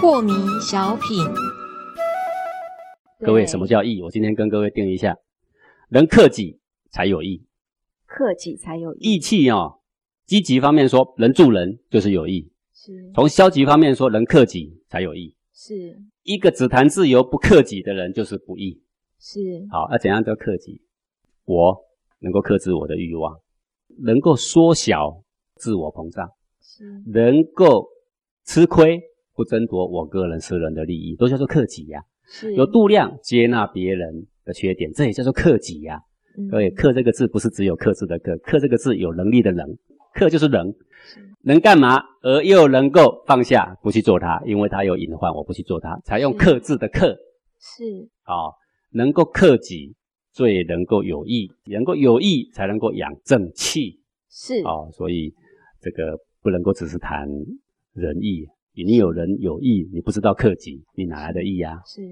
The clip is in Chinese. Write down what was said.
破迷小品，各位，什么叫义？我今天跟各位定一下：能克己才有义，克己才有义。义气哦。积极方面说，能助人就是有义；是从消极方面说，能克己才有义。是一个只谈自由不克己的人，就是不义。是，好，那怎样叫克己？我能够克制我的欲望，能够缩小自我膨胀，是。能够吃亏不争夺我个人私人的利益，都叫做克己呀、是。有度量接纳别人的缺点，这也叫做克己呀、嗯。各位，克这个字不是只有克制的克，克这个字有能力的能，克就是能，能干嘛而又能够放下不去做它，因为它有隐患，我不去做它，才用克制的克是。啊、能够克己最能够有益能够有益才能够养正气。是。哦所以这个不能够只是谈仁义你有仁有义你不知道克己你哪来的义啊？是。